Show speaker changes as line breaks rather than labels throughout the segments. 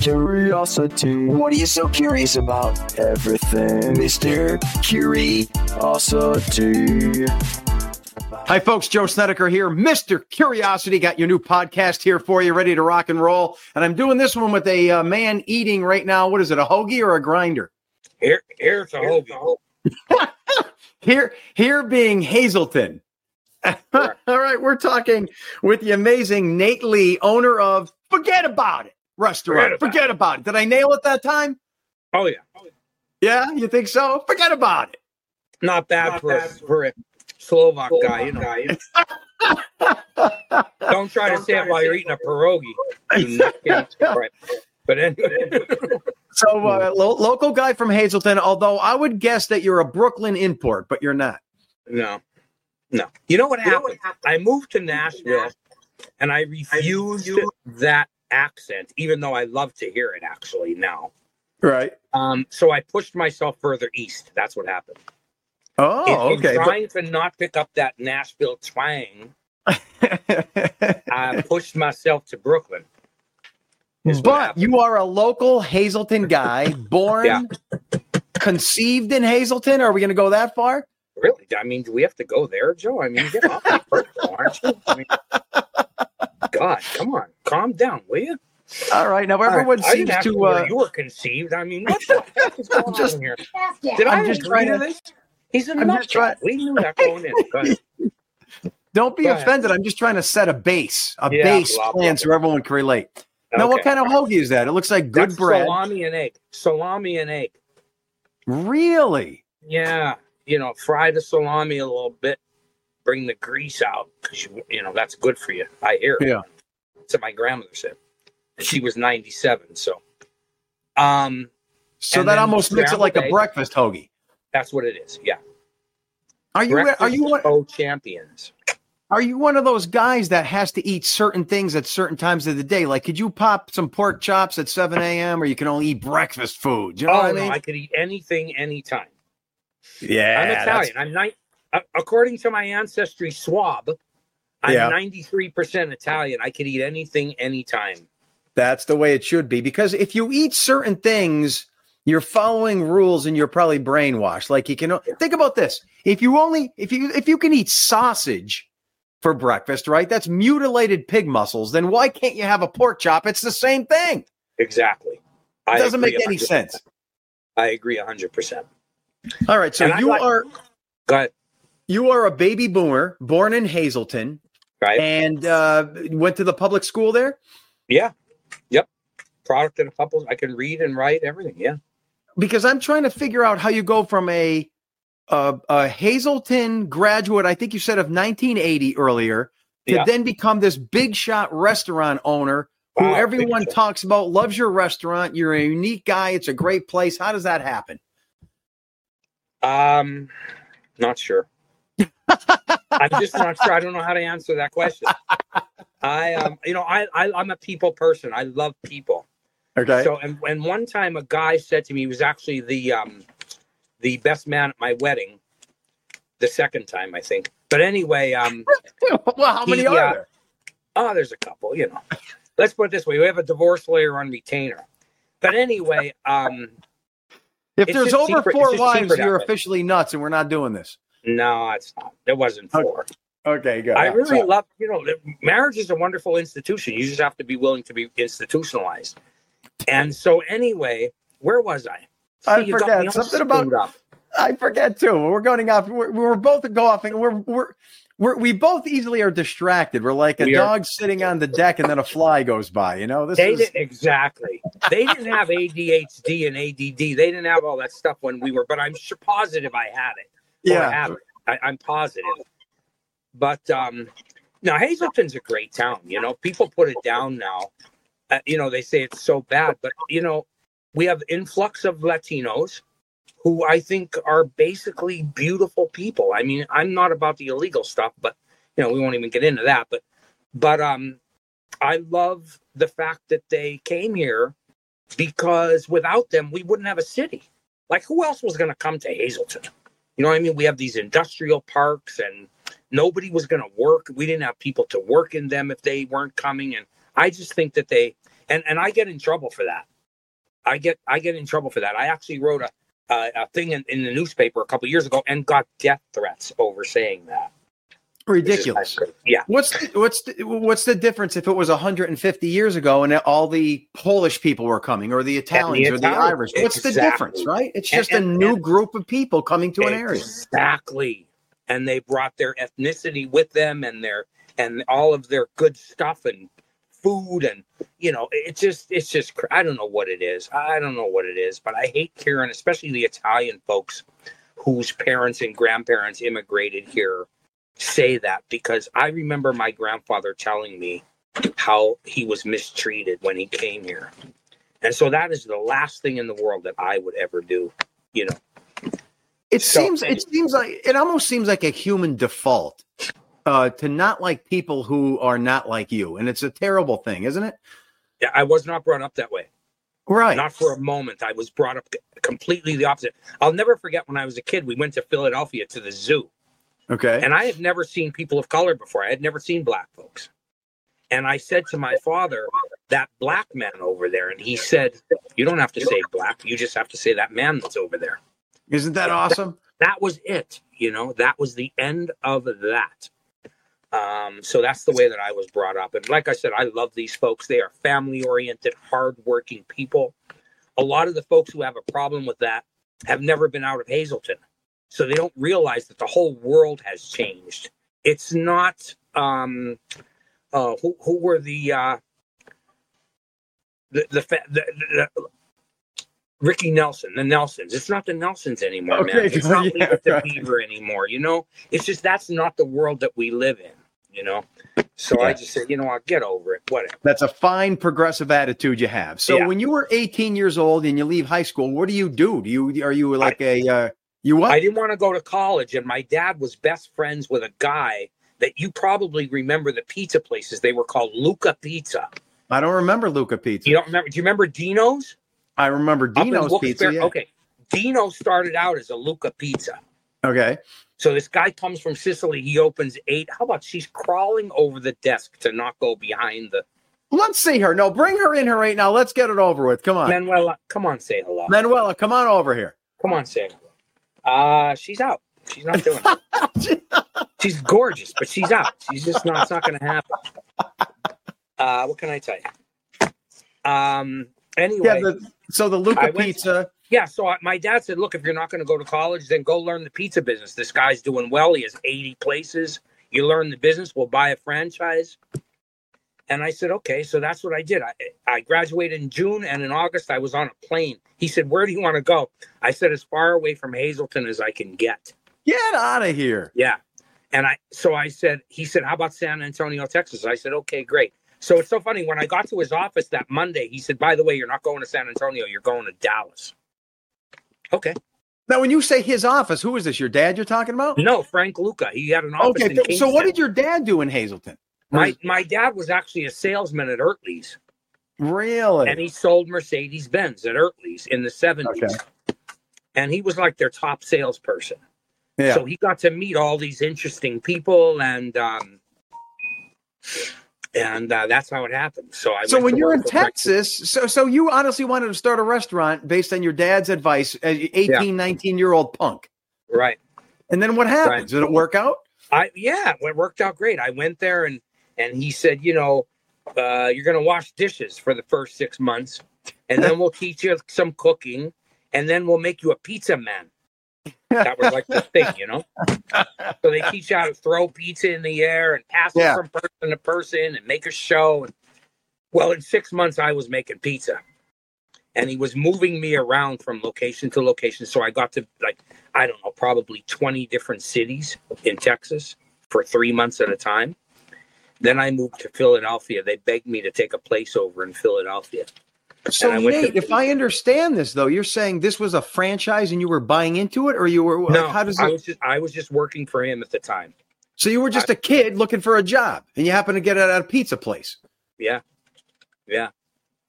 Curiosity. What are you so curious about? Everything, Mr. Curiosity.
Hi, folks. Joe Snedeker here. Mr. Curiosity got your new podcast here for you, ready to rock and roll. And I'm doing this one with a uh, man eating right now. What is it, a hoagie or a grinder?
Here, here's a hoagie.
here, here being Hazleton. All right, we're talking with the amazing Nate Lee, owner of Forget About It restaurant.
Forget about
Forget about it. Did I nail it that time?
Oh yeah,
Yeah, you think so? Forget about it.
not bad for a, for a Slovak guy, you know. Don't try to say it while you're eating a pierogi. You But anyway,
So, uh, lo- local guy from Hazleton, although I would guess that you're a Brooklyn import, but you're not.
no, no. You know what happened? I moved to Nashville, and I refused that accent, even though I love to hear it. Actually, now.
Right.
Um, so I pushed myself further east. That's what happened.
Oh,
In- in
okay.
trying to not pick up that Nashville twang, I pushed myself to Brooklyn.
but you are a local Hazleton guy, born,
Yeah.
conceived in Hazleton. Are we going to go that far?
Really? I mean, do we have to go there, Joe? I mean, get off my personal, aren't you? I mean, God, come on, calm down, will you?
All right. Now, everyone
I
seems
didn't ask you
to.
where
Uh,
you were conceived. I mean, what the heck is going
just-
on here? Did
I'm
I
just
just
trying
trying
to-
this? He's a
I'm just trying-
We knew that going in.
Don't be
Go ahead.
offended. I'm just trying to set a base, a
Yeah,
base
blah, blah,
plan so everyone can relate. Now, what kind of hoagie is that? It looks like good
That's
bread.
Salami and egg. Salami and egg.
Really?
Yeah, you know, fry the salami a little bit, bring the grease out because you, you know that's good for you. I hear.
Yeah.
What my grandmother said. She was ninety-seven, so. Um,
So that almost makes it like a breakfast hoagie.
that's what it is. Yeah.
Are you are you one,
champions?
are you one of those guys that has to eat certain things at certain times of the day? Like, could you pop some pork chops at seven a.m. or you can only eat breakfast food? You know
oh
what I
no. I could eat anything, anytime.
yeah,
I'm Italian. I'm ni- uh, according to my ancestry swab. I'm
Yeah.
93% Italian. I could eat anything, anytime.
That's the way it should be. Because if you eat certain things, you're following rules and you're probably brainwashed. Like you can think about this. If you only if you if you can eat sausage for breakfast, right? That's mutilated pig muscles, then why can't you have a pork chop? It's the same thing.
Exactly.
It
I
doesn't make any
100%.
sense.
I agree 100%.
All right. So
And
you
like-
are
Go ahead.
you are a baby boomer born in Hazleton
Right?
and uh, went to the public school there
yeah. Yep. Product in a couple. I can read and write everything. Yeah.
because I'm trying to figure out how you go from a a, a Hazleton graduate, I think you said of 1980 earlier, to
Yeah.
then become this big shot restaurant owner who
Wow, big
everyone talks about, loves your restaurant. You're a unique guy. It's a great place. How does that happen?
Um, not sure. I'm just not sure. I don't know how to answer that question. I um, you know, I, I I'm a people person. I love people.
Okay.
So and, and one time a guy said to me, he was actually the um the best man at my wedding. The second time, I think. But anyway, um
well, how many
he,
are
uh,
there?
oh, there's a couple, you know. Let's put it this way: we have a divorce lawyer on retainer. But anyway, um,
If there's over
secret-
four wives, you're officially nuts, and we're not doing this.
No, it's not. It wasn't
Okay.
four.
Okay, good.
I really love, you know, marriage is a wonderful institution. You just have to be willing to be institutionalized. And so, anyway, where was I?
I
you got
forget.
me
Something about-
up.
I forget too. We're going off. We're, we're both golfing. We're we're we're we both easily are distracted. We're like a
We are.
dog sitting on the deck, and then a fly goes by. You know, this
They
is
didn't exactly. They didn't have ADHD and ADD. They didn't have all that stuff when we were. But I'm sure positive I had it.
Yeah.
I, I'm positive. But um, now Hazleton's a great town. You know, people put it down now. Uh, you know, they say it's so bad, but you know, we have influx of Latinos who I think are basically beautiful people. I mean, I'm not about the illegal stuff, but you know, we won't even get into that. But but um, I love the fact that they came here because without them, we wouldn't have a city. Like, who else was going to come to Hazleton? You know what I mean? We have these industrial parks and nobody was going to work. We didn't have people to work in them if they weren't coming. And I just think that they, and and I get in trouble for that. I get I get in trouble for that. I actually wrote a a, a thing in, in the newspaper a couple years ago and got death threats over saying that.
Ridiculous.
Yeah.
What's the, what's the, what's the difference if it was 150 years ago and all the Polish people were coming or the Italians or the Irish? What's the difference, right? It's
And-
just a new
and-
group of people coming to an area.
Exactly. And they brought their ethnicity with them and their and all of their good stuff and food and you know it's just it's just I don't know what it is. I don't know what it is, but I hate hearing especially the Italian folks whose parents and grandparents immigrated here say that because I remember my grandfather telling me how he was mistreated when he came here. And so that is the last thing in the world that I would ever do, you know.
It
So-
seems it seems like it almost seems like a human default uh, to not like people who are not like you, and it's a terrible thing, isn't it?
Yeah, I was not brought up that way.
Right.
Not for a moment. I was brought up completely the opposite. I'll never forget when I was a kid, we went to Philadelphia to the zoo,
okay.
and I had never seen people of color before. I had never seen black folks. And I said to my father, that black man over there, and he said, You don't have to say black, you just have to say that man that's over there.
Isn't that awesome?
That was it. You know, that was the end of that. Um, so that's the way that I was brought up. And like I said, I love these folks. They are family oriented, hardworking people. A lot of the folks who have a problem with that have never been out of Hazleton. So they don't realize that the whole world has changed. It's not um uh who who were the uh the the, the, the, the Ricky Nelson, the Nelsons. It's not the Nelsons anymore, man.
Okay,
It's not
yeah,
Leave It to
right.
Beaver anymore. You know, it's just that's not the world that we live in. You know, so I just said, you know what, get over it. Whatever.
That's a fine progressive attitude you have. So
Yeah.
when you were 18 years old and you leave high school, what do you do? Do you are you like a uh, you what?
I didn't want to go to college, and my dad was best friends with a guy that you probably remember the pizza places. They were called Luca Pizza.
I don't remember Luca Pizza.
You don't remember? Do you remember Dino's?
I remember Dino's Pizza. Yeah.
Okay, Dino started out as a Luca Pizza.
Okay.
So this guy comes from Sicily. He opens eight. How about she's crawling over the desk to not go behind the
Let's see her. No, bring her in here right now. Let's get it over with. Come on.
Manuela? Come on, say hello.
Manuela, come on over here.
Come on, say hello. Uh, she's out. She's not doing it. She's gorgeous, but she's out. She's just not. It's not going to happen. Uh, what can I tell you? Um. Anyway,
yeah, the, so the Luca
went-
Pizza.
yeah. So I, my dad said, "Look, if you're not going to go to college, then go learn the pizza business. This guy's doing well. He has 80 places. You learn the business. We'll buy a franchise." And I said, "Okay." So that's what I did. I I graduated in June, and in August I was on a plane. He said, "Where do you want to go?" I said, "As far away from Hazleton as I can get."
Get out of here.
Yeah. And I so I said, he said, How about San Antonio, Texas? I said, Okay, great. So it's so funny. When I got to his office that Monday, he said, By the way, you're not going to San Antonio, you're going to Dallas. Okay.
Now, when you say his office, who is this? Your dad you're talking about?
No, Frank Luca. He had an office
Okay. So what did your dad do in Hazleton?
My my dad was actually a salesman at Ertley's
Really?
and he sold Mercedes Benz at Ertley's in the 70s.
Okay.
And he was like their top salesperson.
yeah.
So he got to meet all these interesting people and um and uh, that's how it happened. So I
so when you're in Texas, so so you honestly wanted to start a restaurant based on your dad's advice, as 18, 19 year old punk.
Right.
And then what happens? Did it work out?
I yeah, it worked out great. I went there and and he said, you know, uh, you're gonna wash dishes for the first six months, and then we'll teach you some cooking, and then we'll make you a pizza man. That was like the thing, you know. So they teach you how to throw pizza in the air and pass
Yeah.
it from person to person and make a show. And well, in six months, I was making pizza, and he was moving me around from location to location. So I got to like I don't know, probably twenty different cities in Texas for three months at a time. Then I moved to Philadelphia. They begged me to take a place over in Philadelphia.
So
I went to-
Nate, if I understand this though, you're saying this was a franchise and you were buying into it, or you were
No,
like, how does
I was just I was just working for him at the time.
so you were just a kid looking for a job, and you happened to get it at a pizza place.
Yeah, yeah,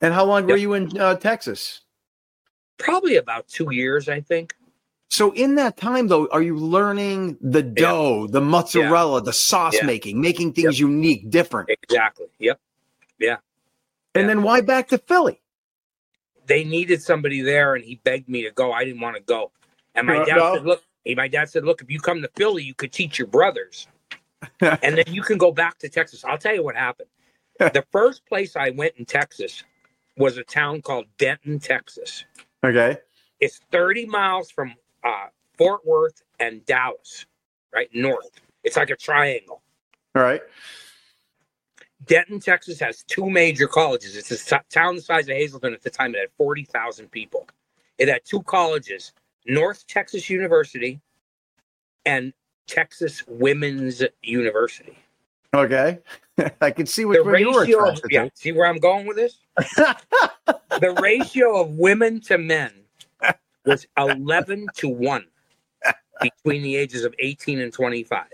And how long were you in uh, Texas?
probably about two years, I think.
So in that time though, are you learning the dough, the mozzarella, the sauce
Yeah.
making, making things unique, different?
Exactly. Yep. Yeah.
And then why back to Philly?
They needed somebody there, and he begged me to go. I didn't want to go, and my
Uh,
dad
no.
said, "Look." he- My dad said, "Look, if you come to Philly, you could teach your brothers, and then you can go back to Texas." I'll tell you what happened. the first place I went in Texas was a town called Denton, Texas.
Okay.
It's 30 miles from uh, Fort Worth and Dallas, right north. It's like a triangle.
All right.
Denton, Texas has two major colleges. It's a town the size of Hazleton at the time. It had 40,000 people. It had two colleges North Texas University and Texas Women's University.
Okay. I can see which
The
one you were
ratio, of, yeah, see where I'm going with this? the ratio of women to men was 11 to 1 between the ages of 18 and 25.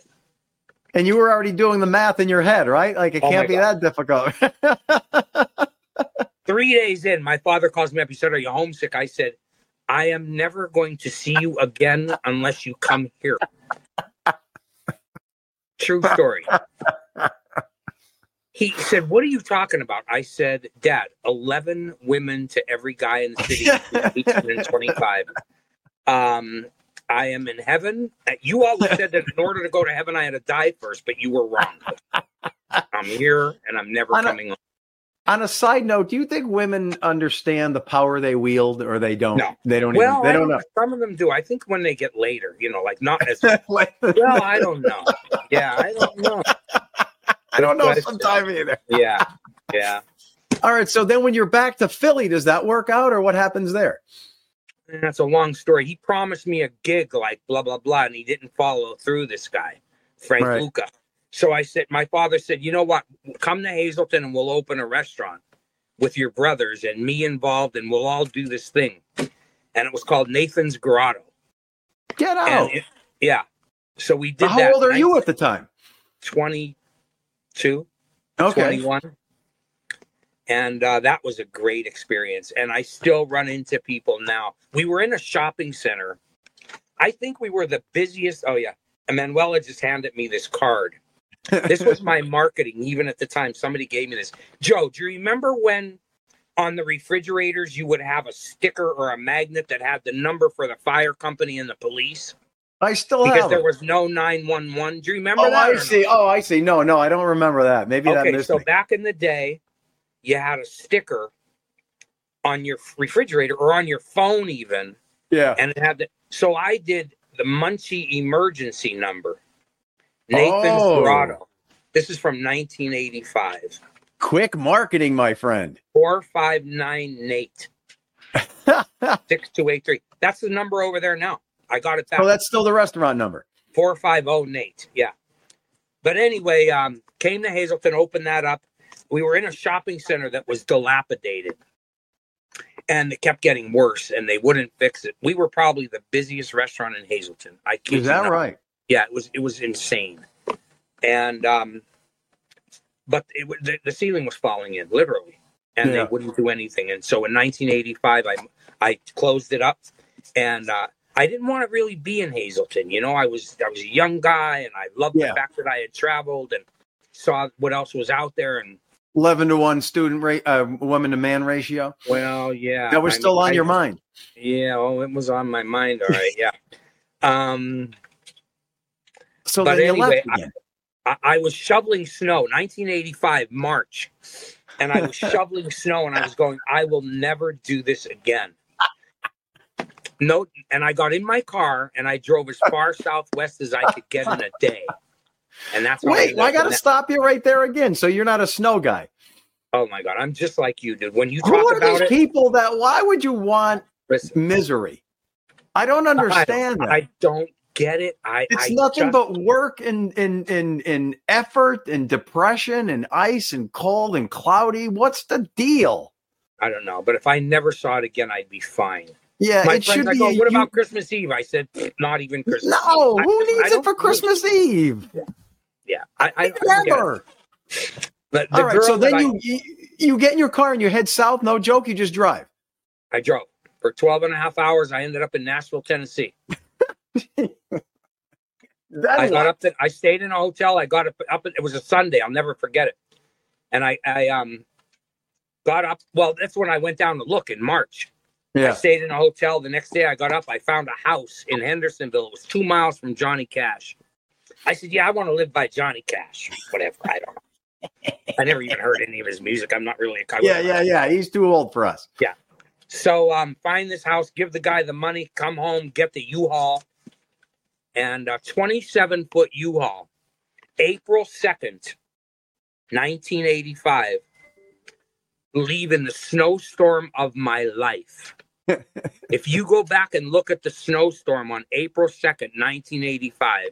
And you were already doing the math in your head, right? Like it
Oh
can't be that difficult.
Three days in, my father calls me up. He said, Are you homesick? I said, I am never going to see you again unless you come here. True story. He said, What are you talking about? I said, Dad, 11 women to every guy in the city between 18 and 25. Um, I am in heaven. Uh, You always said that in order to go to heaven, I had to die first, but you were wrong. I'm here and I'm never
know-
coming home.
On a side note, do you think women understand the power they wield or they don't?
No.
They don't
Well,
even they don't
don't, some of them do. I think when they get later, you know, like not as
know.
well. I don't know. Yeah, I don't know.
I don't know
Question.
sometime either.
Yeah, yeah.
All right. So then when you're back to Philly, does that work out or what happens there?
And that's a long story. He promised me a gig, like blah blah blah, and he didn't follow through. This guy, Frank
Right.
Luca. So I said, my father said, you know what? Come to Hazleton and we'll open a restaurant with your brothers and me involved, and we'll all do this thing. And it was called Nathan's Grotto.
Get out.
It- yeah. So we did
How
that.
old are you at the time?
22.
Okay.
21. And uh, that was a great experience. And I still run into people now. We were in a shopping center. I think we were the busiest. Oh, yeah. Emanuela just handed me this card. This was my marketing, even at the time. Somebody gave me this. Joe, do you remember when on the refrigerators you would have a sticker or a magnet that had the number for the fire company and the police?
I still
Because
have
there
it.
was no 911. Do you remember
Oh,
that?
I
not?
see. Oh, I see. No, no, I don't remember that. Maybe that
Okay, so
me.
back in the day, you had a sticker on your refrigerator or on your phone, even,
Yeah.
and it had the. So I did the Muncie emergency number, Nathan's
Oh.
Grotto. This is from 1985.
Quick marketing, my friend.
459 Nate 6283. That's the number over there now. I got it back.
oh, that's still the restaurant number.
450 Nate. Yeah. But anyway, um, came to Hazleton, opened that up. We were in a shopping center that was dilapidated. And it kept getting worse and they wouldn't fix it. We were probably the busiest restaurant in Hazleton. I kid
Is that
not.
right?
Yeah, it was it was insane. And um but it, the, the ceiling was falling in literally and
Yeah.
they wouldn't do anything. And so in 1985 I I closed it up and uh I didn't want to really be in Hazleton. You know, I was I was a young guy and I loved
Yeah.
the fact that I had traveled and saw what else was out there and
11 to 1 student rate, uh, woman to man ratio.
well, yeah.
That was
I
still
mean,
on
I-
your mind.
Yeah, oh, it was on my mind. All right, yeah. Um
So
But anyway. I, I was shoveling snow, 1985 March, and I was shoveling snow, and I was going, I will never do this again. No, and I got in my car and I drove as far southwest as I could get in a day, and that's how I
Wait, I got to stop you right there again. So you're not a snow guy.
Oh my god, I'm just like you, dude. When you
Who
talk
are
about
these
it,
people that, why would you want
listen,
misery? I don't understand that.
I don't get it. I
It's
I
nothing
just-
but work and and and and effort and depression and ice and cold and cloudy. What's the deal?
I don't know, but if I never saw it again, I'd be fine.
Yeah,
My
it should be.
what
you-
about Christmas Eve? I said, not even Christmas.
no,
Eve.
who
I-
needs
I
it for Christmas Eve?
Yeah, I, I, I don't get it.
Never. All right, so then you, you get in your car and you head south. No joke, you just drive.
I drove for 12 and a half hours. I ended up in Nashville, Tennessee.
That
I got up to, I stayed in a hotel. I got up, up, it was a Sunday. I'll never forget it. And I, I, um, got up. Well, that's when I went down to look in March. I stayed in a hotel. The next day I got up, I found a house in Hendersonville. It was two miles from Johnny Cash. I said, Yeah, I want to live by Johnny Cash. Whatever. I don't know. I never even heard any of his music. I'm not really a
Yeah, yeah, yeah. He's too old for us. Yeah.
So um, find this house, give the guy the money, come home, get the U-Haul, and a 27 foot U-Haul, April 2nd, 1985. Leave in the snowstorm of my life. If you go back and look at the snowstorm on April 2nd, 1985,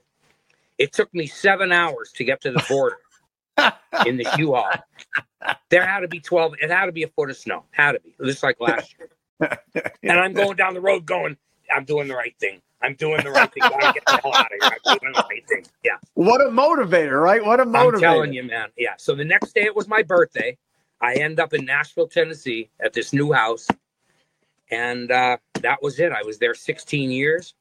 it took me seven hours to get to the border in the U-Haul. There had to be 12, it had to be a foot of snow. Had to be, just like last year. And I'm going down the road going, I'm doing the right thing. I'm doing the right thing. Gotta get the hell out of here. I'm doing the right thing. Yeah.
What a motivator, right? What a motivator.
I'm telling you, man. Yeah. So the next day it was my birthday. I end up in Nashville, Tennessee at this new house. And uh, that was it. I was there 16 years.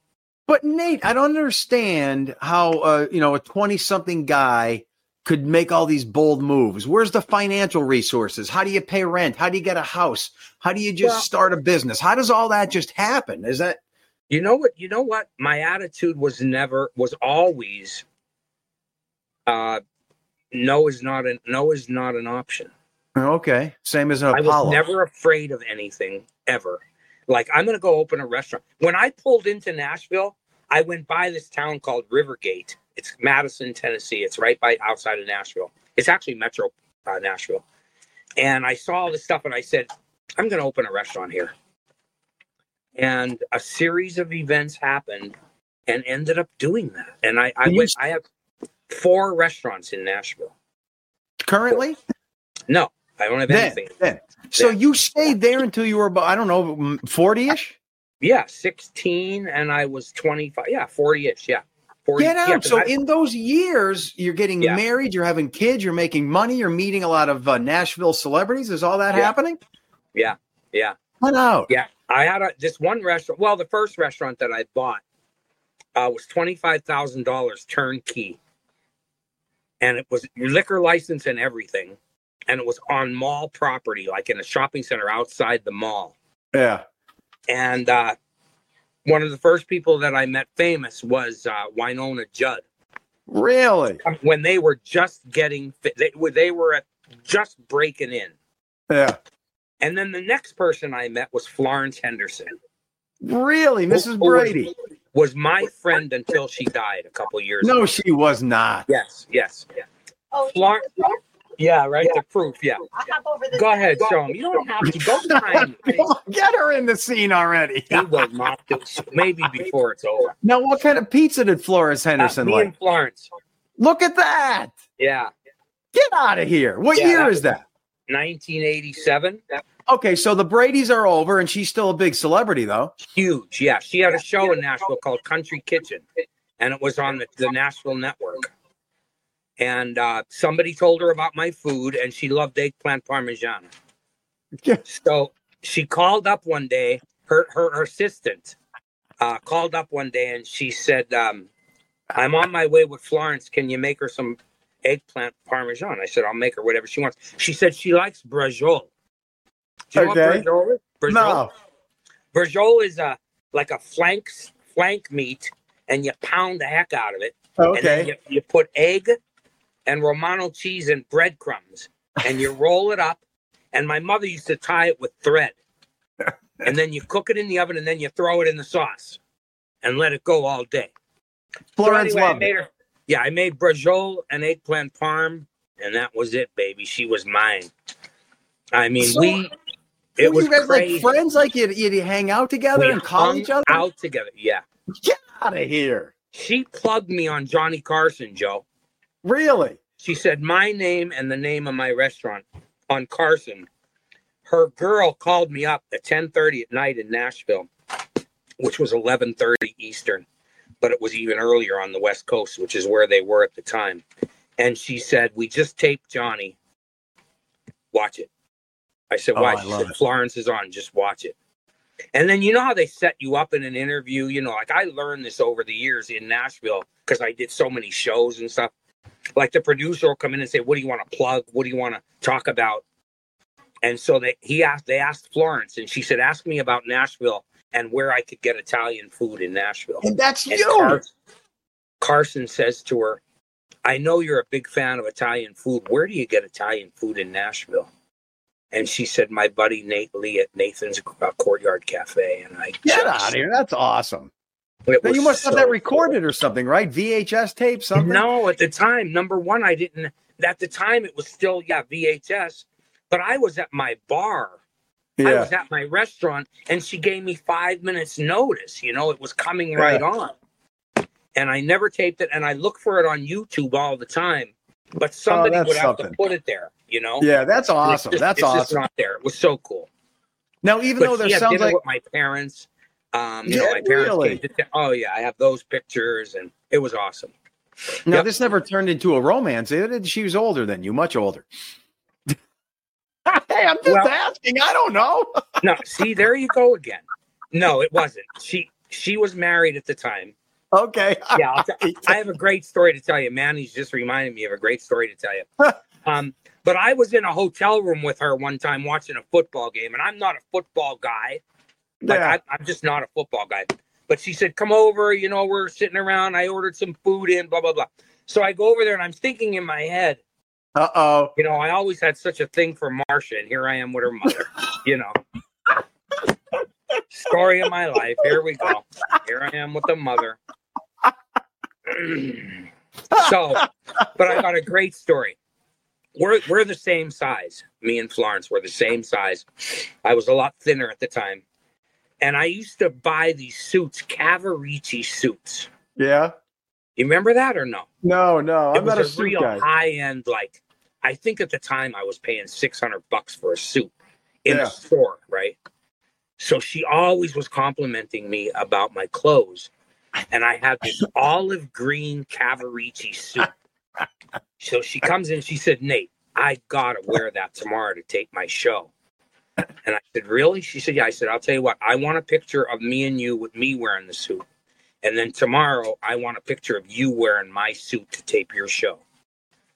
But Nate, I don't understand how uh, you know a twenty-something guy could make all these bold moves. Where's the financial resources? How do you pay rent? How do you get a house? How do you just
Well-
start a business? How does all that just happen? Is that
You know what? You know what? My attitude was never, was always, uh, no is not an no is not an option.
okay? Same as an
I
Apollo.
was never afraid of anything ever. Like I'm gonna go open a restaurant. When I pulled into Nashville, I went by this town called Rivergate. It's Madison, Tennessee. It's right by outside of Nashville. It's actually Metro uh, Nashville. And I saw all this stuff, and I said, I'm gonna open a restaurant here. And a series of events happened, and ended up doing that. And I, I went. I have four restaurants in Nashville.
currently.
No, I don't have
Then,
anything.
then. So
Yeah.
you stayed there until you were about I don't know forty-ish.
Yeah, 16 and I was 25. Yeah, 40 ish. Yeah. 40.
Get out.
yeah,
so
I-
in those years, you're getting
Yeah.
married, you're having kids, you're making money, you're meeting a lot of uh, Nashville celebrities. Is all that happening?
yeah, yeah,
Cut out.
yeah. I had a, this one restaurant. Well, the first restaurant that I bought uh, was $25,000 turnkey. And it was liquor license and everything. And it was on mall property, like in a shopping center outside the mall.
Yeah.
And uh, one of the first people that I met famous was uh, Wynonna Judd.
Really?
When they were just getting, fi- they, were- they were at, just breaking in.
Yeah.
And then the next person I met was Florence Henderson.
Really, Mrs.
who was-
Brady?
Was my friend until she died a couple years ago.
No, she was not.
Yes, yes.
Oh,
Flor- Yeah, right. The proof. Yeah.
I'll hop over the
Go ahead, show him. You don't have to go behind me.
Come Get her in the scene already.
He was not do maybe before it's over.
Now, what kind of pizza did Florence
Uh,
Henderson
me
like?
and Florence.
Look at that.
Yeah.
Get out of here. What
Yeah,
year
that-
is that?
1987.
Okay, so the Brady's are over, and she's still a big celebrity, though.
Huge. Yeah. She had a show in Nashville called Country Kitchen, and it was on the, the Nashville network. And uh, somebody told her about my food, and she loved eggplant parmesan.
Yeah.
So she called up one day. Her her, her assistant uh, called up one day, and she said, um, "I'm on my way with Florence. Can you make her some eggplant parmesan?" I said, "I'll make her whatever she wants." She said she likes brajol. Do you know
Okay.
what brajol is? Brajol?
No.
Brajol is a like a flank flank meat, and you pound the heck out of it, and then
Okay.
you, you put egg and Romano cheese and breadcrumbs, and you roll it up. And my mother used to tie it with thread, and then you cook it in the oven, and then you throw it in the sauce, and let it go all day.
Florence
so anyway,
loved it.
made her. Yeah, I made brajol and eggplant parm, and that was it, baby. She was mine. I mean,
So-
we. It was
you guys
crazy.
like friends? Like you'd, you'd hang out together
We
and call each other?
out together. Yeah,
Get out of here.
she plugged me on Johnny Carson, Joe.
Really?
She said my name and the name of my restaurant on Carson. Her girl called me up at 10:30 at night in Nashville, which was 11:30 Eastern, but it was even earlier on the West Coast, which is where they were at the time. And she said, "We just taped Johnny. Watch it." I said,
Oh,
"Why?"
I
she said,
it.
"Florence is on. Just watch it." And then you know how they set you up in an interview. You know, like I learned this over the years in Nashville because I did so many shows and stuff like the producer will come in and say, "What do you want to plug? What do you want to talk about?" And so they he asked they asked Florence, and she said, "Ask me about Nashville and where I could get Italian food in Nashville."
And that's
And
you.
Car- Carson says to her, I know you're a big fan of Italian food. Where do you get Italian food in Nashville? And she said, My buddy Nate Lee at Nathan's uh, Courtyard Cafe. And I
Get
just-
out of here. That's awesome.
It
Now, you must have
so
that
cool.
recorded or something, right? VHS tape, something?
No, at the time, number one, I didn't. At the time, it was still, yeah, VHS. But I was at my bar. I was at my restaurant and she gave me five minutes notice. You know, it was coming right on. And I never taped it and I look for it on YouTube all the time. But oh, somebody
Oh, that's
would have
something.
to put it there, you know?
Yeah, that's
And it's
awesome.
just-
That's
it's just
awesome.
not there. It was so cool.
Now, even
But
though there
she
sounds like
with my parents. Um, you know,
Yeah,
my parents
really?
came to oh yeah, I have those pictures and it was awesome.
now
Yep.
this never turned into a romance. it? She was older than you, much older. hey, I'm just
Well-
asking. I don't know.
No, see, there you go again. No, it wasn't. She she was married at the time.
okay.
Yeah, t- I have a great story to tell you. Manny's just reminded me of a great story to tell you. Um, but I was in a hotel room with her one time watching a football game, and I'm not a football guy. Like
yeah.
I, I'm just not a football guy. But she said, "Come over." You know, we're sitting around. I ordered some food in. Blah blah blah. So I go over there, and I'm thinking in my head,
Uh oh.
you know, I always had such a thing for Marcia, and here I am with her mother. you know, story of my life. Here we go. Here I am with the mother. so, but I got a great story. We're we're the same size. Me and Florence were the same size. I was a lot thinner at the time, and I used to buy these suits, Cavaricci suits.
Yeah.
You remember that or no?
No, no.
it
I'm
was
not a
a
suit
real
guy.
high end like i think at the time i was paying 600 bucks for a suit in
Yeah.
a store right so she always was complimenting me about my clothes and i had this olive green Cavaricci suit so she comes in she said nate i gotta wear that tomorrow to take my show and i said really she said yeah i said i'll tell you what i want a picture of me and you with me wearing the suit and then tomorrow, I want a picture of you wearing my suit to tape your show.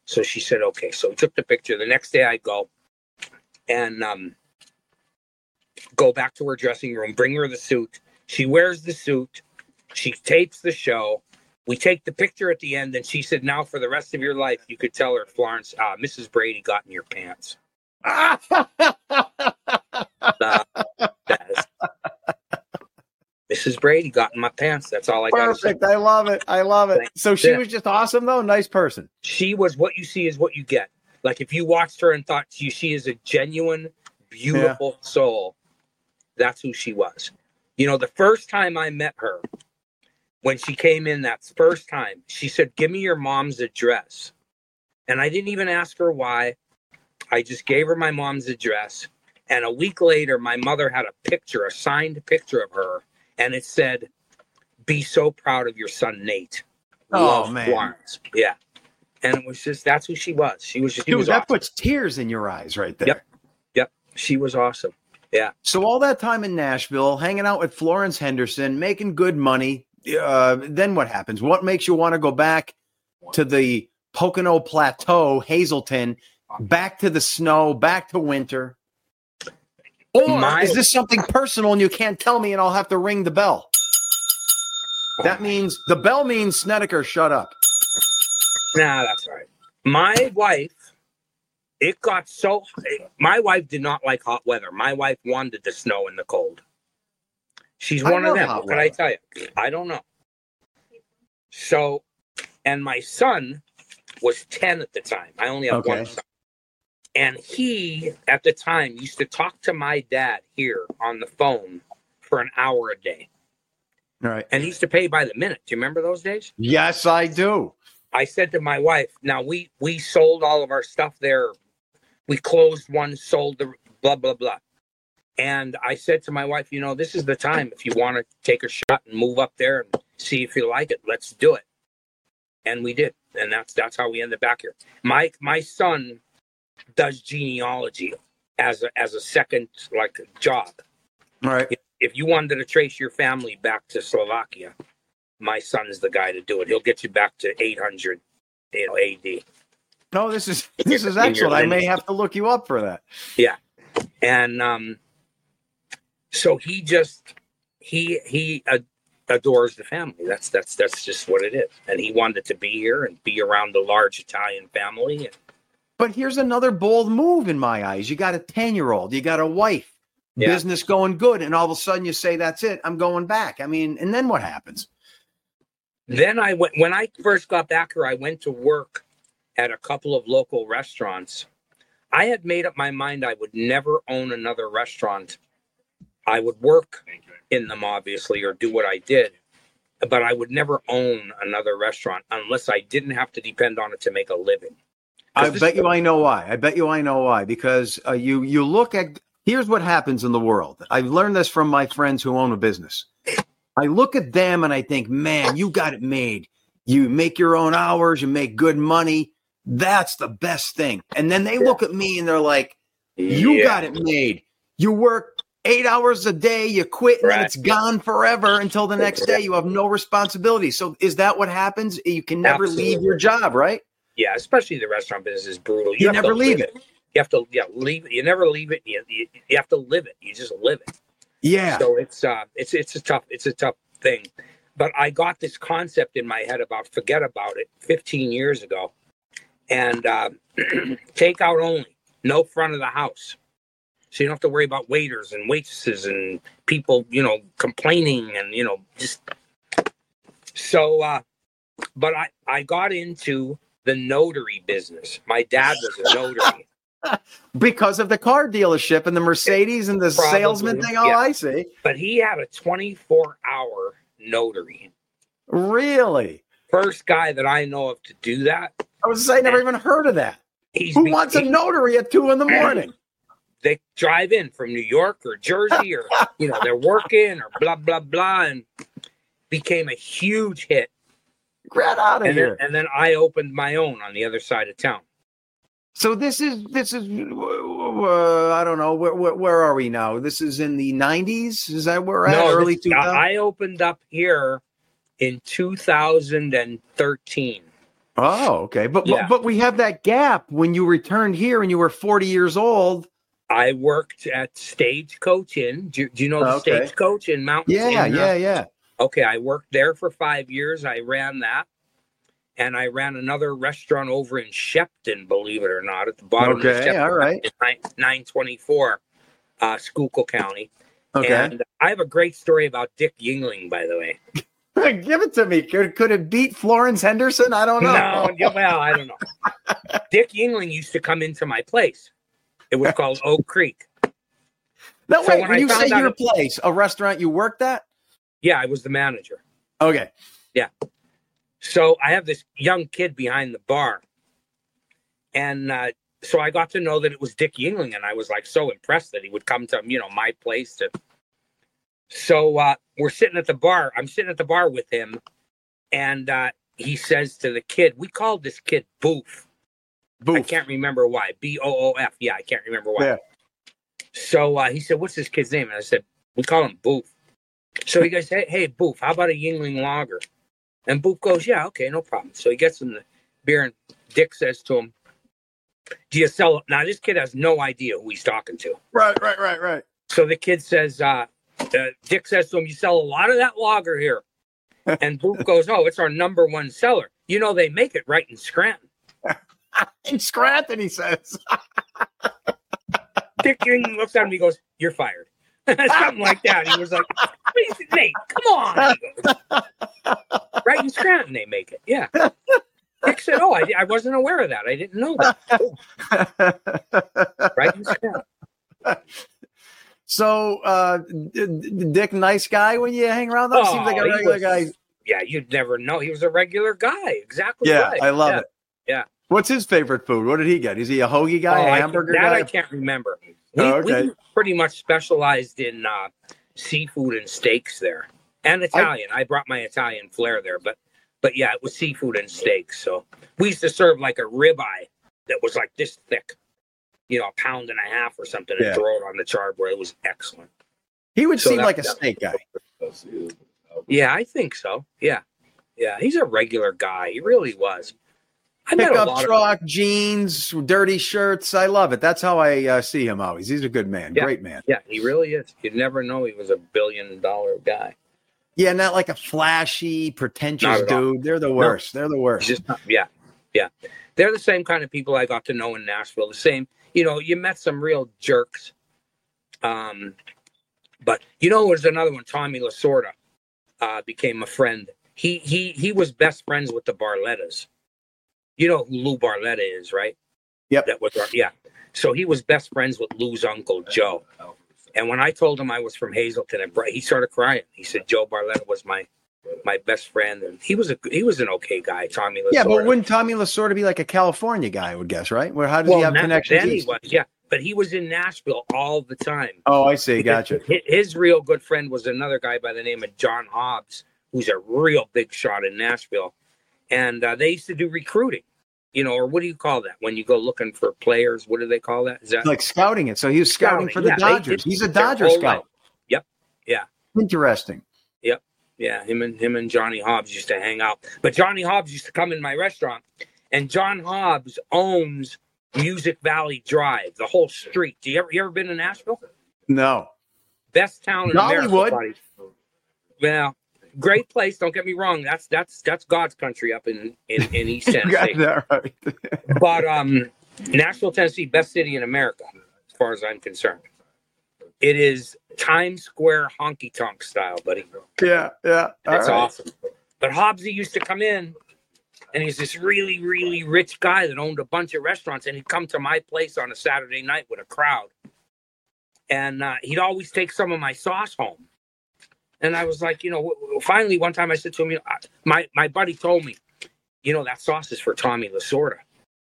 So she said, okay. So we took the picture. The next day, I go and um, go back to her dressing room, bring her the suit. She wears the suit. She tapes the show. We take the picture at the end, and she said, "Now for the rest of your life, you could tell her, Florence, uh, Mrs. Brady got in your pants." Uh, Mrs. Brady got in my pants. That's all I got.
Perfect. I love it. I love it. So she
Yeah.
was just awesome, though. Nice person.
she was what you see is what you get. Like if you watched her and thought you she is a genuine, beautiful soul, that's who she was. You know, the first time I met her, when she came in that first time, she said, Give me your mom's address. And I didn't even ask her why. I just gave her my mom's address. And a week later, my mother had a picture, a signed picture of her, and it said, Be so proud of your son, Nate.
Oh,
Love,
man.
Florence. Yeah. And it was just that's who she was. She was she
Dude,
was
that
awesome.
puts tears in your eyes right there.
Yep. Yep. She was awesome. Yeah.
So all that time in Nashville, hanging out with Florence Henderson, making good money. Uh, then what happens? What makes you want to go back to the Pocono Plateau, Hazleton, back to the snow, back to winter? Or
My-
is this something personal and you can't tell me and I'll have to ring the bell? That means the bell means Snedeker, shut up.
Nah, that's all right. My wife, it got so. My wife did not like hot weather. My wife wanted the snow and the cold. She's
I
one of them. What can I tell you? I don't know. So, and my son was 10 at the time. I only have one son. And he, at the time, used to talk to my dad here on the phone for an hour a day.
All right.
And he used to pay by the minute. Do you remember those days?
Yes, I do.
I said to my wife, now we we sold all of our stuff there. We closed one, sold the blah blah blah. And I said to my wife, you know, this is the time if you want to take a shot and move up there and see if you like it, let's do it. And we did. And that's that's how we ended back here. My my son does genealogy as a as a second like job.
Right.
If you wanted to trace your family back to Slovakia, my son's the guy to do it. He'll get you back to 800, you know, AD.
No, this is this is excellent. I may have to look you up for that.
Yeah, and um, so he just he he ad- adores the family. That's that's that's just what it is. And he wanted to be here and be around the large Italian family. And
But here's another bold move in my eyes. You got a 10 year old, you got a wife,
Yeah.
business going good, and all of a sudden you say, That's it, I'm going back. I mean, and then what happens?
then I went when I first got back here. I went to work at a couple of local restaurants. I had made up my mind I would never own another restaurant. I would work in them, obviously, or do what I did, but I would never own another restaurant unless I didn't have to depend on it to make a living.
I bet you I know why. I bet you I know why. Because uh, you you look at here's what happens in the world. I've learned this from my friends who own a business. I look at them and I think, man, you got it made. You make your own hours, you make good money. That's the best thing. And then they look at me and they're like, You
Yeah.
got it made. You work eight hours a day, you quit, and
Right.
it's gone forever until the next day. You have no responsibility. So is that what happens? You can never leave your job, right?
Yeah, especially the restaurant business is brutal.
You
have
never leave
it. You have to, yeah, leave. it. You never leave it. You, you, you have to live it. You just live it.
Yeah.
So it's uh, it's it's a tough, it's a tough thing. But I got this concept in my head about forget about it 15 years ago, and uh, takeout only, no front of the house. So you don't have to worry about waiters and waitresses and people, you know, complaining and you know just. So, uh, but I I got into the notary business. My dad was a notary.
because of the car dealership and the Mercedes and the
Probably,
salesman thing. Oh,
yeah.
I see.
but he had a 24 hour notary.
Really?
First guy that I know of to do that.
I was saying, never even heard of that.
He's
Who wants a notary at two in the morning?
They drive in from New York or Jersey or you know they're working or blah blah blah and became a huge hit.
Get out of
And then,
here.
and then I opened my own on the other side of town.
So this is this is uh, I don't know where, where where are we now? This is in the nineties. Is that where we're at? Early
this-
two thousand.
I opened up here in 2013.
Oh, okay. But,
Yeah.
but but we have that gap when you returned here and you were forty years old.
I worked at Stagecoach Inn. Do, do you know the
Okay.
Stagecoach in Mountain?
Yeah,
in, uh,
yeah, yeah.
Okay, I worked there for five years. I ran that. And I ran another restaurant over in Sheppton, believe it or not, at the bottom of
Okay,
Sheppton,
all right.
nine- 924, uh, Schuylkill County.
Okay.
And I have a great story about Dick Yuengling, by the way.
Give it to me. Could, could it beat Florence Henderson? I don't know.
No, well, I don't know. Dick Yuengling used to come into my place. It was called Oak Creek.
No,
So
wait.
when
When you say your place, a restaurant you worked at?
Yeah, I was the manager.
Okay. Yeah.
So I have this young kid behind the bar. And uh, so I got to know that it was Dick Yuengling, and I was like so impressed that he would come to, you know, my place to. So uh, we're sitting at the bar. I'm sitting at the bar with him, and uh, he says to the kid, we called this kid Boof.
Boof.
I can't remember why. B O O F. Yeah, I can't remember why.
Yeah.
So uh, he said, "What's this kid's name?" And I said, "We call him Boof." So he goes, "Hey, hey, Boof, how about a Yuengling Lager?" And Boof goes, "Yeah, okay, no problem." So he gets him the beer, and Dick says to him, "Do you sell?" Now this kid has no idea who he's talking to.
Right, right, right, right.
So the kid says, uh, uh, Dick says to him, You sell a lot of that lager here. And Boof goes, Oh, it's our number one seller. You know, they make it right in Scranton.
In Scranton, he says.
Dick King looks at him, he goes, You're fired. Something like that. He was like, "Please, Nate, come on. Right in Scranton, they make it. Yeah. Dick said, Oh, I, I wasn't aware of that. I didn't know that. Right in Scranton.
so, uh, Dick, nice guy when you hang around. That seems like a
Oh,
regular
was-
guy.
Yeah, you'd never know. He was a regular guy. Exactly.
Yeah,
right.
I love
Yeah.
it.
yeah.
What's his favorite food? What did he get? Is he a hoagie guy,
Oh,
a
I-
hamburger
that
guy?
I can't remember. We,
Oh, okay.
we pretty much specialized in uh, seafood and steaks there, and Italian. I, brought my Italian flair there, but but yeah, it was seafood and steaks. So we used to serve like a ribeye that was like this thick, you know, a pound and a half or something, and
Yeah.
throw it on the charbroil. It was excellent.
He would
So
seem
that-
like a steak guy.
Yeah, I think so. Yeah, yeah, he's a regular guy. He really was. I
Pickup
of
truck, jeans, dirty shirts. I love it. That's how I uh, see him always. He's a good man,
Yeah.
great man.
yeah, he really is. You'd never know he was a billion dollar guy.
Yeah, not like a flashy, pretentious
at all.
dude. They're the worst. They're the worst.
Just not, yeah, yeah. They're the same kind of people I got to know in Nashville. The same, you know, you met some real jerks. Um, but you know, there's another one. Tommy Lasorda uh, became a friend. He he he was best friends with the Barlettas. You know who Lou Barletta is, right?
Yep.
That was our, yeah. So he was best friends with Lou's uncle Joe. And when I told him I was from Hazleton, and he started crying. He said Joe Barletta was my my best friend, and he was a he was an okay guy. Tommy Lasorda.
yeah, but wouldn't Tommy Lasorda be like a California guy? I would guess, right? Where how does he have connections?
Then he was, yeah, but he was in Nashville all the time.
Oh, I see. Gotcha.
His, his real good friend was another guy by the name of John Hobbs, who's a real big shot in Nashville, and uh, they used to do recruiting. You know, or what do you call that when you go looking for players? What do they call that? Is that
Like scouting it. So he was scouting,
Scouting,
for the
yeah,
Dodgers. He's a Dodger scout.
life. Yep. Yeah.
Interesting.
Yep yeah, him and him and Johnny Hobbs used to hang out. But Johnny Hobbs used to come in my restaurant, and John Hobbs owns Music Valley Drive, the whole street. Do you ever you ever been to Nashville?
No.
Best town in America.
Dollywood.
buddy. Well, great place. Don't get me wrong. That's that's that's God's country up in in, in East
You got
Tennessee.
that right.
But um, Nashville, Tennessee, best city in America, as far as I'm concerned. It is Times Square honky tonk style, buddy.
yeah, yeah.
That's
right.
awesome. But Hobbsy used to come in, and he's this really, really rich guy that owned a bunch of restaurants, and he'd come to my place on a Saturday night with a crowd, and uh, he'd always take some of my sauce home. And I was like, you know, finally one time I said to him, you know, I- my my buddy told me, you know, that sauce is for Tommy Lasorda.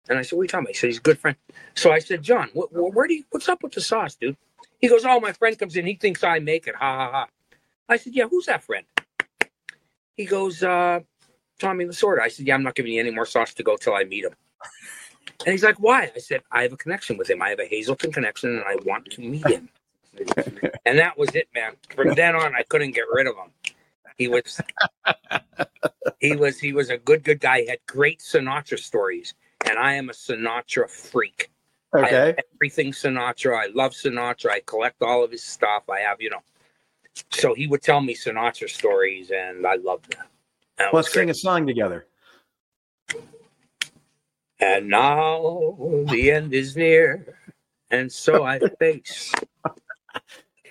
And I said, what are you talking about? He said, he's a good friend. So I said, John, wh- wh- where do you, what's up with the sauce, dude? He goes, oh, my friend comes in. He thinks I make it. Ha ha ha. I said, yeah, who's that friend? He goes, uh, Tommy Lasorda. I said, yeah, I'm not giving you any more sauce to go till I meet him. And he's like, why? I said, I have a connection with him. I have a Hazleton connection and I want to meet him. and that was it, man. From then on, I couldn't get rid of him. He was, he was, he was a good, good guy. He had great Sinatra stories. And I am a Sinatra freak.
Okay.
everything Sinatra. I love Sinatra. I collect all of his stuff. I have, you know. So he would tell me Sinatra stories, and I loved them. That
Let's sing a song together.
And now the end is near, and so I face.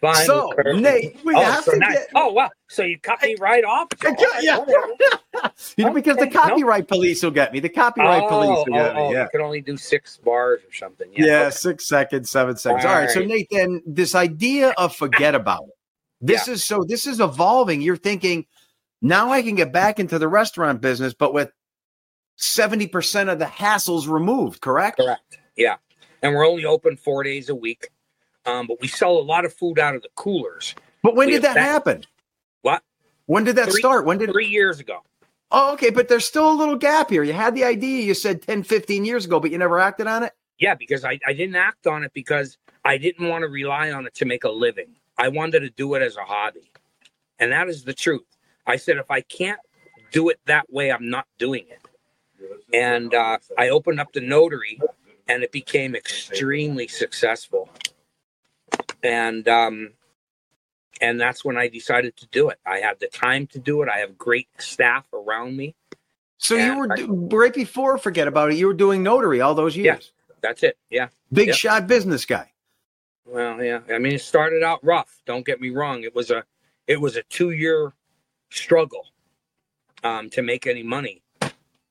Final
So. Nate, we
oh,
have
so
to get.
oh wow! So you cut me right off?
Yeah. Oh, you know, because the
Okay, no.
copyright police will get me. The copyright oh, police
Oh,
will get
oh, oh,
me. Yeah.
you can only do six bars or something.
Yeah,
Yeah. okay.
six seconds, seven seconds. All
All
right. So
right.
Nate, then this idea of forget about it. This is so this is evolving. You're thinking, now I can get back into the restaurant business, but with 70% of the hassles removed, correct?
Correct. Yeah. And we're only open four days a week. Um, but we sell a lot of food out of the coolers.
But when
We
did that
that-
happen?
What?
When did that
Three-
start? When did
Three years ago.
Oh, okay, but there's still a little gap here. You had the idea you said 10, 15 years ago, but you never acted on it?
Yeah, because I, I didn't act on it because I didn't want to rely on it to make a living. I wanted to do it as a hobby. And that is the truth. I said, if I can't do it that way, I'm not doing it. And uh, I opened up the notary and it became extremely successful. And um, and that's when I decided to do it. I had the time to do it. I have great staff around me.
So you were
I-
right before forget about it. You were doing notary all those
Yeah.
years.
That's it. Yeah.
Big
Yeah.
shot business guy.
Well, yeah. I mean, it started out rough. Don't get me wrong. It was a, it was a two-year struggle um, to make any money.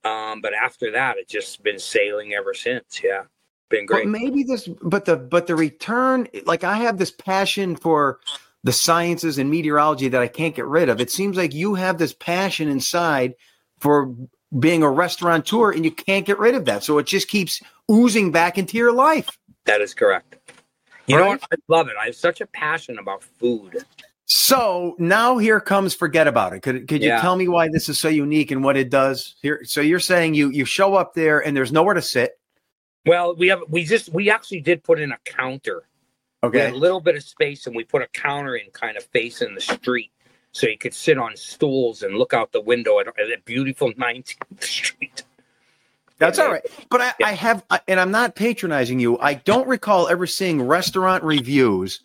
Um, but after that, it's just been sailing ever since. Yeah, been
But
great.
maybe this, but the but the return, like I have this passion for the sciences and meteorology that I can't get rid of. It seems like you have this passion inside for being a restaurateur, and you can't get rid of that. So it just keeps oozing back into your life.
That is correct. You know what? I love it. I have such a passion about food.
So now here comes forget about it. Could could you
Yeah.
tell me why this is so unique and what it does here? So you're saying you you show up there and there's nowhere to sit.
Well, we have we just we actually did put in a counter. We had
Okay.
a little bit of space, and we put a counter in, kind of facing the street, so you could sit on stools and look out the window at, at a beautiful 19th Street.
That's all right. But I. I have, and I'm not patronizing you. I don't recall ever seeing restaurant reviews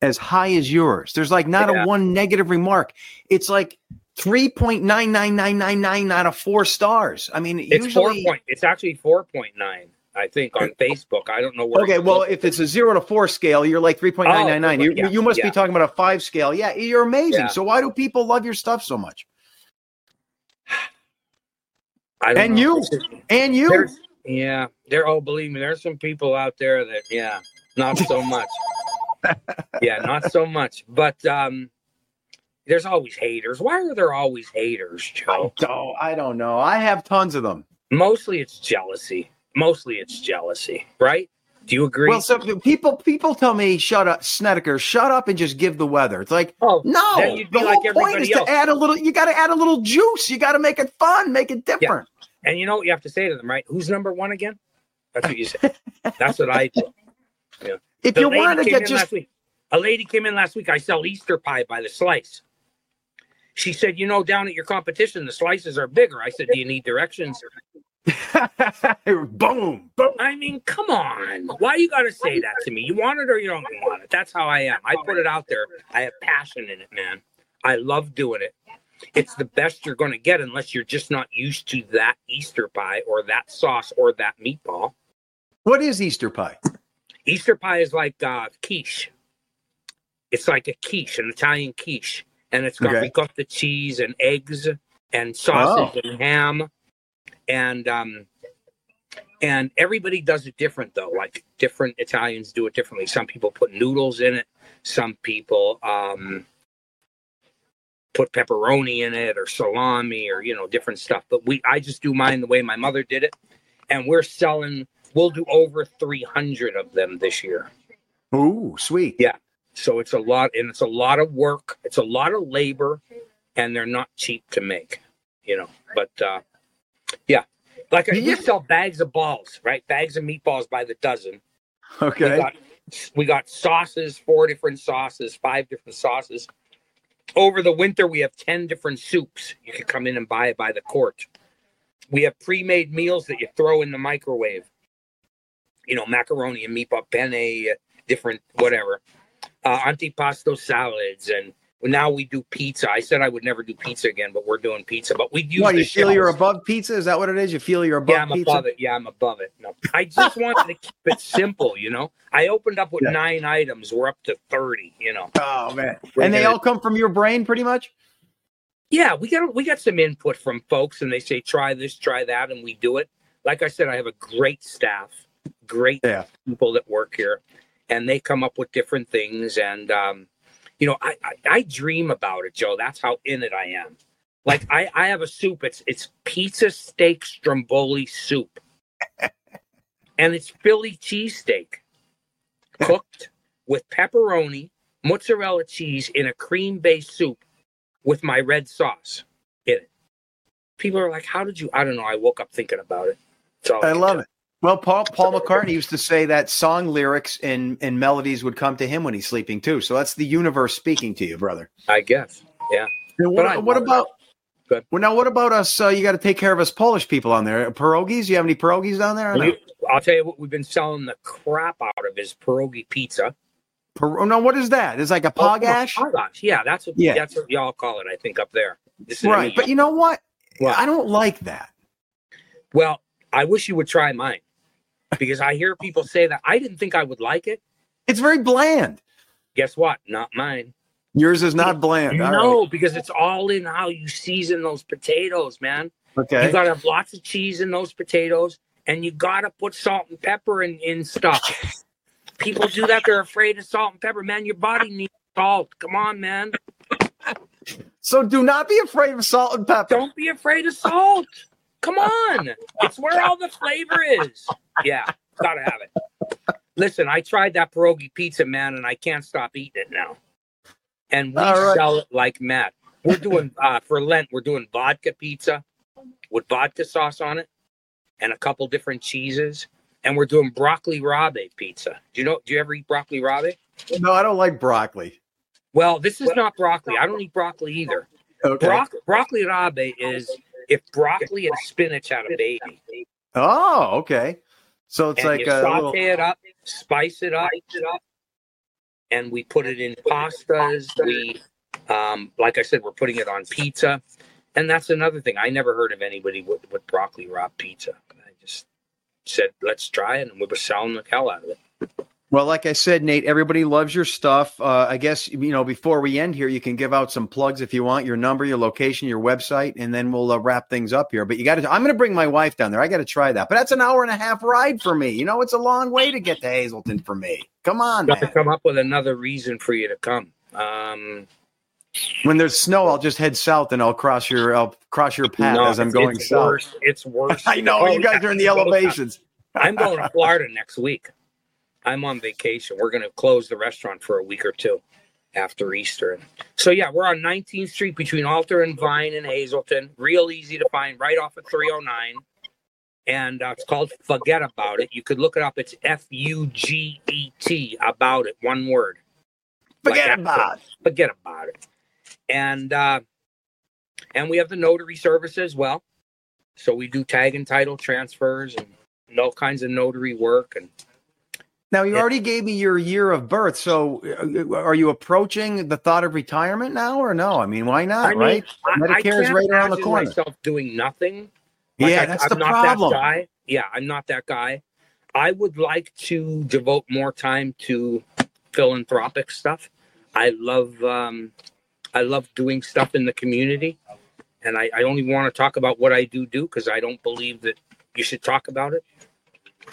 as high as yours. There's like not
Yeah.
a one negative remark. It's like 3.99999 out of four stars. I mean,
It's four point. It's actually four point nine. I think on Facebook. I don't know where.
Okay, well, if it's a zero to four scale, you're like 3.999.
Oh,
you, you must
yeah.
be talking about a five scale. Yeah, you're amazing.
Yeah.
So why do people love your stuff so much?
I don't
and
know.
you. And you.
There's, yeah, there. Oh, believe me, there's some people out there that, yeah, not so much. yeah, not so much. But um, there's always haters. Why are there always haters, Joe?
Oh, I don't know. I have tons of them.
Mostly it's jealousy. Mostly it's jealousy, right? Do you agree?
Well, so people people tell me, "Shut up, Snedeker, shut up and just give the weather." It's like,
oh,
no,
Then you'd be
the
like
whole point is
everybody
to add a little. You got to add a little juice. You got to make it fun, make it different.
and you know what you have to say to them, right? Who's number one again? That's what you say. That's what I do. Yeah.
If
The
you want to get just
last week. A lady came in last week. I sell Easter pie by the slice. She said, "You know, down at your competition, the slices are bigger." I said, "Do you need directions?"
boom, boom.
I mean, come on. Why you got to say that to me? You want it or you don't want it. That's how I am. I put it out there. I have passion in it, man. I love doing it. It's the best you're going to get unless you're just not used to that Easter pie or that sauce or that meatball.
What is Easter pie?
Easter pie is like uh, quiche. It's like a quiche, an Italian quiche, and it's got
Okay.
ricotta cheese and eggs and sausage and ham, and um, and everybody does it different though. Like different Italians do it differently. Some people put noodles in it. Some people um, put pepperoni in it or salami or you know different stuff. But we, I just do mine the way my mother did it, and we're selling. We'll do over three hundred of them this year.
Ooh, sweet.
Yeah. So it's a lot, and it's a lot of work. It's a lot of labor, and they're not cheap to make, you know. But uh, yeah, like I, we sell bags of balls, right? Bags of meatballs by the dozen. We
Okay.
got we got sauces, four different sauces, five different sauces. Over the winter, we have ten different soups. You can come in and buy it by the quart. We have pre-made meals that you throw in the microwave. You know, macaroni and meatball, penne, uh, different whatever. Uh, antipasto salads, and now we do pizza. I said I would never do pizza again, but we're doing pizza. But we use
What, you feel you're above pizza? Is that what it is? You feel you're above
Yeah, I'm
pizza?
above it. Yeah, I'm above it. No, I just wanted to keep it simple. You know, I opened up with
Yeah.
nine items. We're up to thirty. You know.
Oh man.
We're
and they all come from your brain pretty much?
Yeah, we got we got some input from folks, and they say try this, try that, and we do it. Like I said, I have a great staff, great
Yeah.
people that work here, and they come up with different things. And um, you know, I, I I dream about it, Joe. That's how in it I am. Like I I have a soup. It's it's pizza steak stromboli soup, and it's Philly cheesesteak cooked with pepperoni, mozzarella cheese in a cream based soup with my red sauce in it. People are like, "How did you?" I don't know. I woke up thinking about it. So
I love it. Well, Paul Paul McCartney used to say that song lyrics and, and melodies would come to him when he's sleeping too. So that's the universe speaking to you, brother.
I guess. Yeah.
And
But I
what, what about
Good.
well now what about us? Uh, you got to take care of us Polish people on there. Pierogies? You have any pierogies down there?
We- I'll tell you what. We've been selling the crap out of his pierogi pizza.
Pier- no, what is that? It's like a pagach,
Oh, pagach. Yeah, that's what.
Yeah.
That's what y'all call it. I think up there. This is
right? But you know what?
What?
I don't like that.
well, I wish you would try mine because I hear people say that. I didn't think I would like it.
It's very bland.
Guess what? Not mine.
Yours is not bland.
No, because it's all in how you season those potatoes, man.
Okay.
You gotta have lots of cheese in those potatoes, and you gotta put salt and pepper in, in stuff. People do that; they're afraid of salt and pepper. Man, your body needs salt. Come on, man.
So do not be afraid of salt and pepper.
Don't be afraid of salt. Come on, it's where all the flavor is. Yeah, gotta have it. Listen, I tried that pierogi pizza, man, and I can't stop eating it now. And we
right.
sell it like mad. We're doing uh, for Lent. We're doing vodka pizza with vodka sauce on it, and a couple different cheeses. And we're doing broccoli rabe pizza. Do you know? Do you ever eat broccoli rabe?
No, I don't like broccoli.
Well, this is not broccoli. I don't eat broccoli either.
Okay.
Brock, broccoli rabe is if broccoli and spinach had a baby.
Oh, okay. So it's
and
like
you
a
saute
little,
it up, spice it up, and we put it in pastas. We, um, like I said, we're putting it on pizza, and that's another thing. I never heard of anybody with, with broccoli rabe pizza. I just said, let's try it, and we were selling the hell out of it.
Well, like I said, Nate, everybody loves your stuff. Uh, I guess you know before we end here, you can give out some plugs if you want, your number, your location, your website, and then we'll uh, wrap things up here. But you got to. I'm going to bring my wife down there. I got to try that. But that's an hour and a half ride for me. You know, it's a long way to get to Hazleton for me. Come on,
Got to
man.
come up with another reason for you to come. Um,
When there's snow, I'll just head south and I'll cross your I'll cross your path
no,
as I'm going
it's
south.
Worse. It's worse.
I know you guys are in the elevations.
I'm going to Florida next week. I'm on vacation. We're going to close the restaurant for a week or two after Easter. So yeah, we're on 19th Street between Alter and Vine and Hazleton. Real easy to find, right off of 309. And uh, it's called Forget About It. You could look it up. It's F U G E T about it, one word.
Forget
Like
about it.
Forget about it. And uh, and we have the notary service as well. So we do tag and title transfers and all kinds of notary work and
Now you
Yeah.
already gave me your year of birth, so uh, are you approaching the thought of retirement now, or no? I mean, why not?
I mean,
right?
I,
Medicare is right around the corner.
Myself doing nothing. Like,
yeah,
I,
that's
I'm
the
not
problem.
That guy. Yeah, I'm not that guy. I would like to devote more time to philanthropic stuff. I love um, I love doing stuff in the community, and I, I only want to talk about what I do do because I don't believe that you should talk about it.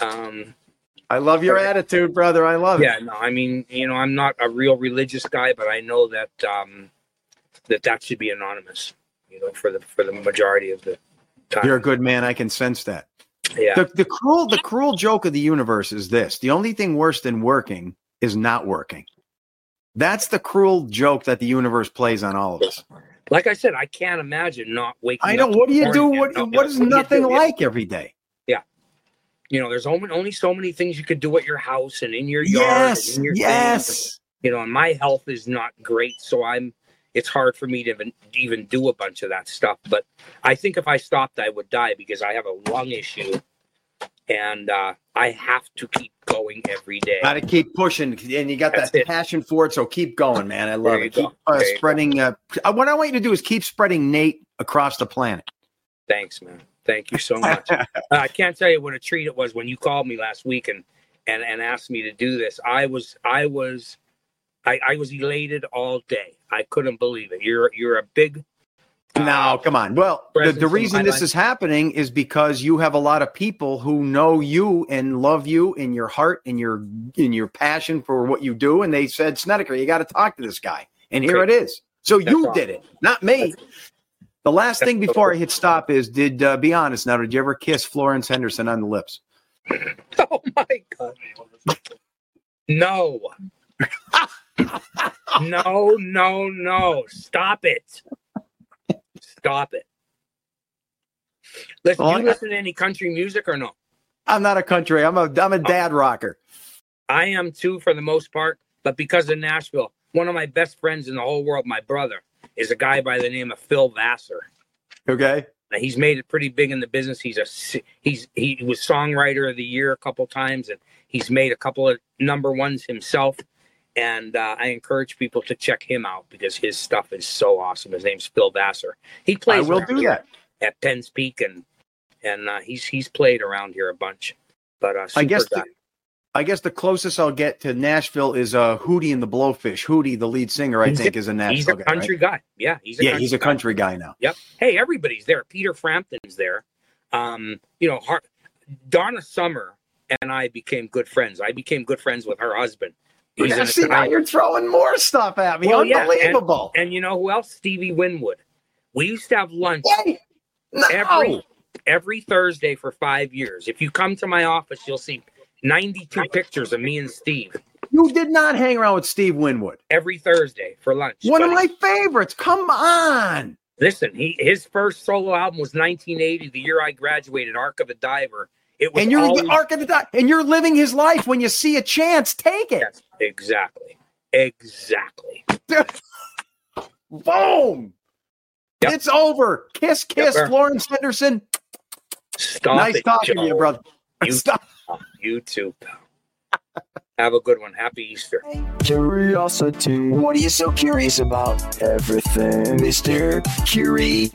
Um,
I love your attitude, brother. I love
yeah,
it.
Yeah, no, I mean, you know, I'm not a real religious guy, but I know that um, that that should be anonymous. You know, for the for the majority of the time.
You're a good man. I can sense that.
yeah.
The, the cruel, the cruel joke of the universe is this: the only thing worse than working is not working. That's the cruel joke that the universe plays on all of us.
Like I said, I can't imagine not waking. Up.
I know. What do you do? What what is nothing
do?
like every day?
You know, there's only only so many things you could do at your house and in your yard.
Yes,
and in your
yes.
You know, and my health is not great, so I'm. It's hard for me to even even do a bunch of that stuff. But I think if I stopped, I would die because I have a lung issue, and uh, I have to keep going every day.
Got to keep pushing, and you got
That's
that
it.
passion for it. So keep going, man. I love it. Keep uh,
go.
spreading. Uh, what I want you to do is keep spreading Nate across the planet.
Thanks, man. Thank you so much. Uh, I can't tell you what a treat it was when you called me last week and and and asked me to do this. I was I was I, I was elated all day. I couldn't believe it. You're you're a big uh,
No, come on. Well, the, the reason this
life.
is happening is because you have a lot of people who know you and love you in your heart and your in your passion for what you do, and they said, Snedeker, you got to talk to this guy, and here it is. So
That's
you
awesome.
did it, not me. The last thing before I hit stop is, did uh, be honest now? Did you ever kiss Florence Henderson on the lips?
Oh my god. No. no, no, no. Stop it. Stop it. Listen,
Well,
you
I-
listen to any country music or no?
I'm not a country. I'm a I'm a dad rocker.
I am too for the most part, but because of Nashville, one of my best friends in the whole world, my brother, is a guy by the name of Phil Vassar.
Okay.
He's made it pretty big in the business. He's a he's he was songwriter of the year a couple times, and he's made a couple of number ones himself. And uh, I encourage people to check him out because his stuff is so awesome. His name's Phil Vassar. He plays.
I
will
do that.
at Penn's Peak, and and uh, he's he's played around here a bunch. But uh,
I guess the, I guess the closest I'll get to Nashville is uh, Hootie and the Blowfish. Hootie, the lead singer, I
He's
think, is a Nashville
he's a
guy. right?
country guy. Yeah, he's a
Yeah,
country
he's a
guy.
country guy now. Yep.
Hey, everybody's there. Peter Frampton's there. Um, you know, Har- Donna Summer and I became good friends. I became good friends with her husband. He's
Yeah, see, now you're throwing more stuff at me.
Well, yeah, and-
Unbelievable.
and you know who else? Stevie Winwood. We used to have lunch
Hey, no.
every every Thursday for five years. If you come to my office, you'll see 92 pictures of me and Steve
you did not hang around with Steve Winwood.
every Thursday for lunch.
One of my favorites. Come on.
listen, he his first solo album was 1980, the year I graduated, Arc of a Diver. It was
And you're
always,
the arc of the di- and you're living his life. When you see a chance, take it.
Yes, exactly. Exactly.
Boom.
Yep.
It's over. Kiss, kiss,
sir.
Florence Henderson.
Stop
nice
it,
talking to you, brother.
You,
Stop.
You too, pal. Have a good one. Happy Easter.
Curiosity. What are you so curious about? Everything, Mr. Curiosity.